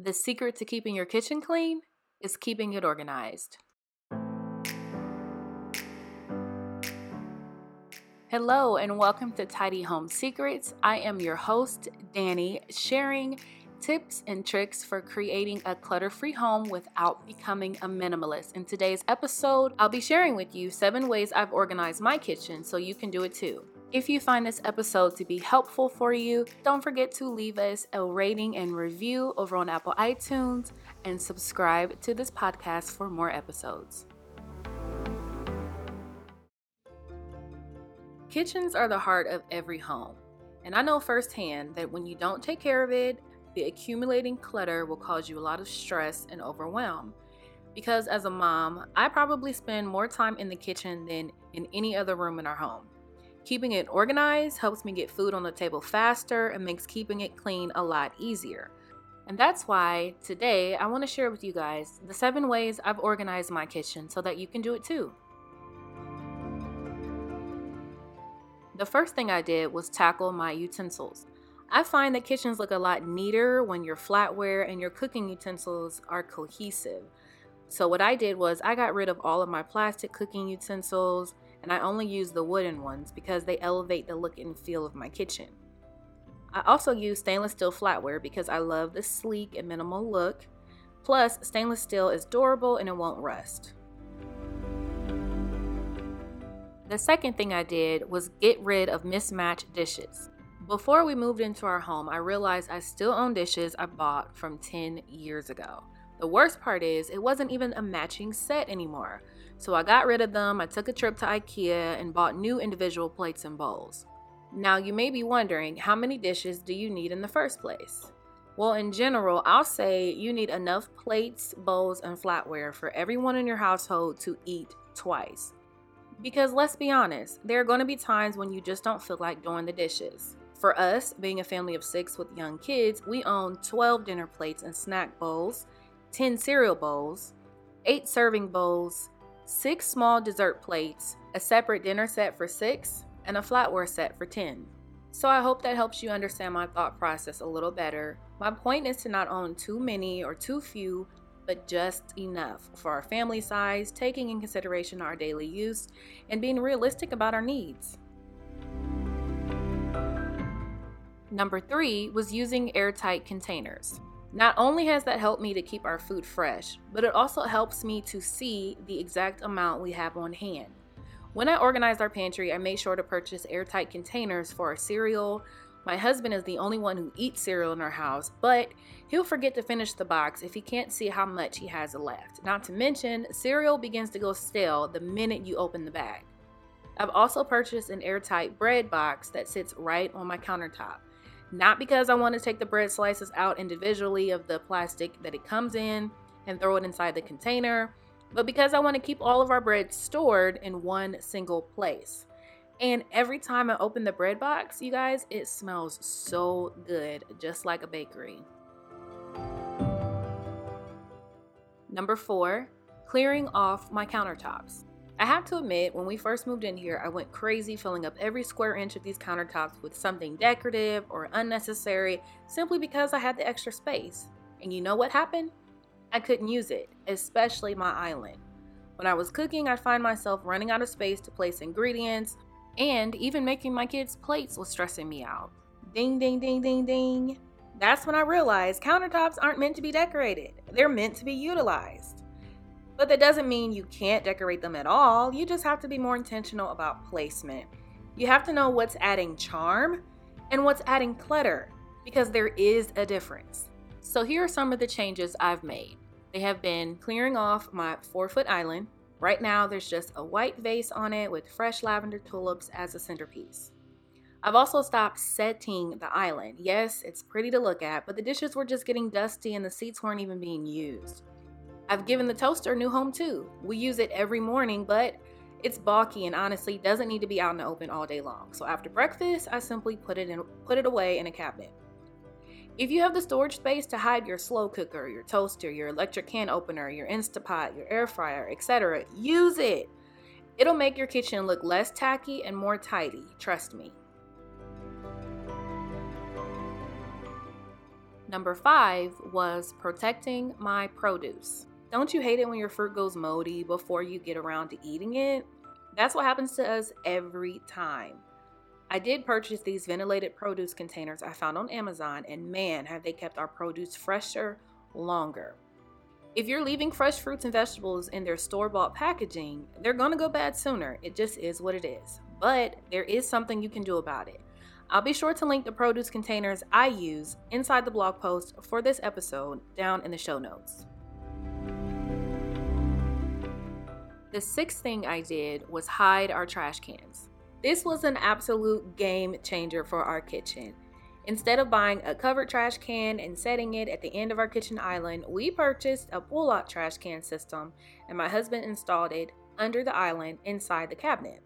The secret to keeping your kitchen clean is keeping it organized. Hello, and welcome to Tidy Home Secrets. I am your host, Dani, sharing tips and tricks for creating a clutter free home without becoming a minimalist. In today's episode, I'll be sharing with you seven ways I've organized my kitchen so you can do it too. If you find this episode to be helpful for you, don't forget to leave us a rating and review over on Apple iTunes and subscribe to this podcast for more episodes. Kitchens are the heart of every home. And I know firsthand that when you don't take care of it, the accumulating clutter will cause you a lot of stress and overwhelm. Because as a mom, I probably spend more time in the kitchen than in any other room in our home. Keeping it organized helps me get food on the table faster and makes keeping it clean a lot easier. And that's why today I want to share with you guys the seven ways I've organized my kitchen so that you can do it too. The first thing I did was tackle my utensils. I find that kitchens look a lot neater when your flatware and your cooking utensils are cohesive. So, what I did was I got rid of all of my plastic cooking utensils and I only use the wooden ones because they elevate the look and feel of my kitchen. I also use stainless steel flatware because I love the sleek and minimal look. Plus, stainless steel is durable and it won't rust. The second thing I did was get rid of mismatched dishes. Before we moved into our home, I realized I still own dishes I bought from 10 years ago. The worst part is, it wasn't even a matching set anymore. So I got rid of them, I took a trip to IKEA and bought new individual plates and bowls. Now, you may be wondering how many dishes do you need in the first place? Well, in general, I'll say you need enough plates, bowls, and flatware for everyone in your household to eat twice. Because let's be honest, there are going to be times when you just don't feel like doing the dishes. For us, being a family of six with young kids, we own 12 dinner plates and snack bowls, 10 cereal bowls, 8 serving bowls, 6 small dessert plates, a separate dinner set for 6, and a flatware set for 10. So I hope that helps you understand my thought process a little better. My point is to not own too many or too few but just enough for our family size, taking in consideration our daily use, and being realistic about our needs. Number three was using airtight containers. Not only has that helped me to keep our food fresh, but it also helps me to see the exact amount we have on hand. When I organized our pantry, I made sure to purchase airtight containers for our cereal, my husband is the only one who eats cereal in our house, but he'll forget to finish the box if he can't see how much he has left. Not to mention, cereal begins to go stale the minute you open the bag. I've also purchased an airtight bread box that sits right on my countertop. Not because I want to take the bread slices out individually of the plastic that it comes in and throw it inside the container, but because I want to keep all of our bread stored in one single place. And every time I open the bread box, you guys, it smells so good, just like a bakery. Number four, clearing off my countertops. I have to admit, when we first moved in here, I went crazy filling up every square inch of these countertops with something decorative or unnecessary simply because I had the extra space. And you know what happened? I couldn't use it, especially my island. When I was cooking, I'd find myself running out of space to place ingredients and even making my kids' plates was stressing me out. Ding, ding, ding, ding, ding. That's when I realized countertops aren't meant to be decorated, they're meant to be utilized. But that doesn't mean you can't decorate them at all. You just have to be more intentional about placement. You have to know what's adding charm and what's adding clutter because there is a difference. So, here are some of the changes I've made. They have been clearing off my four foot island, Right now, there's just a white vase on it with fresh lavender tulips as a centerpiece. I've also stopped setting the island. Yes, it's pretty to look at, but the dishes were just getting dusty and the seats weren't even being used. I've given the toaster a new home too. We use it every morning, but it's bulky and honestly doesn't need to be out in the open all day long. So after breakfast, I simply put it in put it away in a cabinet. If you have the storage space to hide your slow cooker, your toaster, your electric can opener, your Instapot, your air fryer, etc., use it. It'll make your kitchen look less tacky and more tidy, trust me. Number five was protecting my produce. Don't you hate it when your fruit goes moldy before you get around to eating it? That's what happens to us every time. I did purchase these ventilated produce containers I found on Amazon, and man, have they kept our produce fresher longer. If you're leaving fresh fruits and vegetables in their store bought packaging, they're gonna go bad sooner. It just is what it is. But there is something you can do about it. I'll be sure to link the produce containers I use inside the blog post for this episode down in the show notes. The sixth thing I did was hide our trash cans. This was an absolute game changer for our kitchen. Instead of buying a covered trash can and setting it at the end of our kitchen island, we purchased a pull out trash can system and my husband installed it under the island inside the cabinet.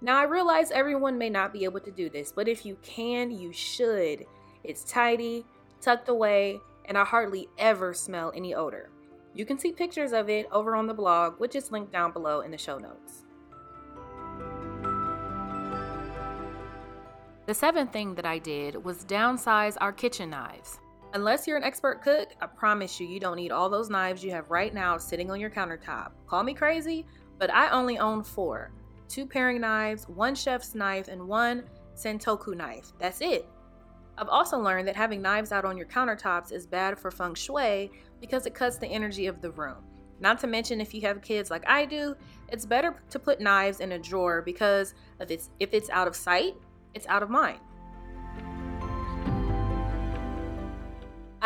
Now, I realize everyone may not be able to do this, but if you can, you should. It's tidy, tucked away, and I hardly ever smell any odor. You can see pictures of it over on the blog, which is linked down below in the show notes. The seventh thing that I did was downsize our kitchen knives. Unless you're an expert cook, I promise you, you don't need all those knives you have right now sitting on your countertop. Call me crazy, but I only own four two paring knives, one chef's knife, and one Santoku knife. That's it. I've also learned that having knives out on your countertops is bad for feng shui because it cuts the energy of the room. Not to mention, if you have kids like I do, it's better to put knives in a drawer because if it's if it's out of sight, it's out of mind.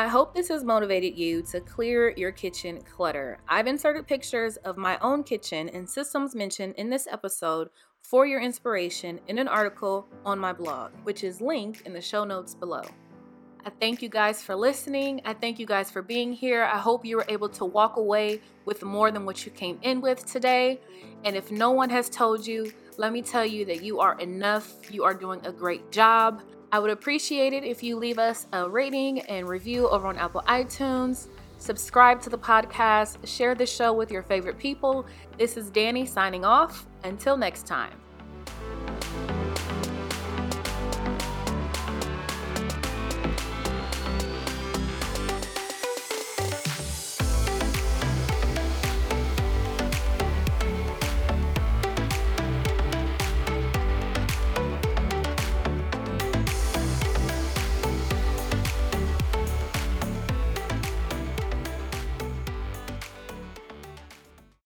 I hope this has motivated you to clear your kitchen clutter. I've inserted pictures of my own kitchen and systems mentioned in this episode for your inspiration in an article on my blog, which is linked in the show notes below. I thank you guys for listening. I thank you guys for being here. I hope you were able to walk away with more than what you came in with today. And if no one has told you, let me tell you that you are enough. You are doing a great job. I would appreciate it if you leave us a rating and review over on Apple iTunes. Subscribe to the podcast, share the show with your favorite people. This is Dani signing off. Until next time.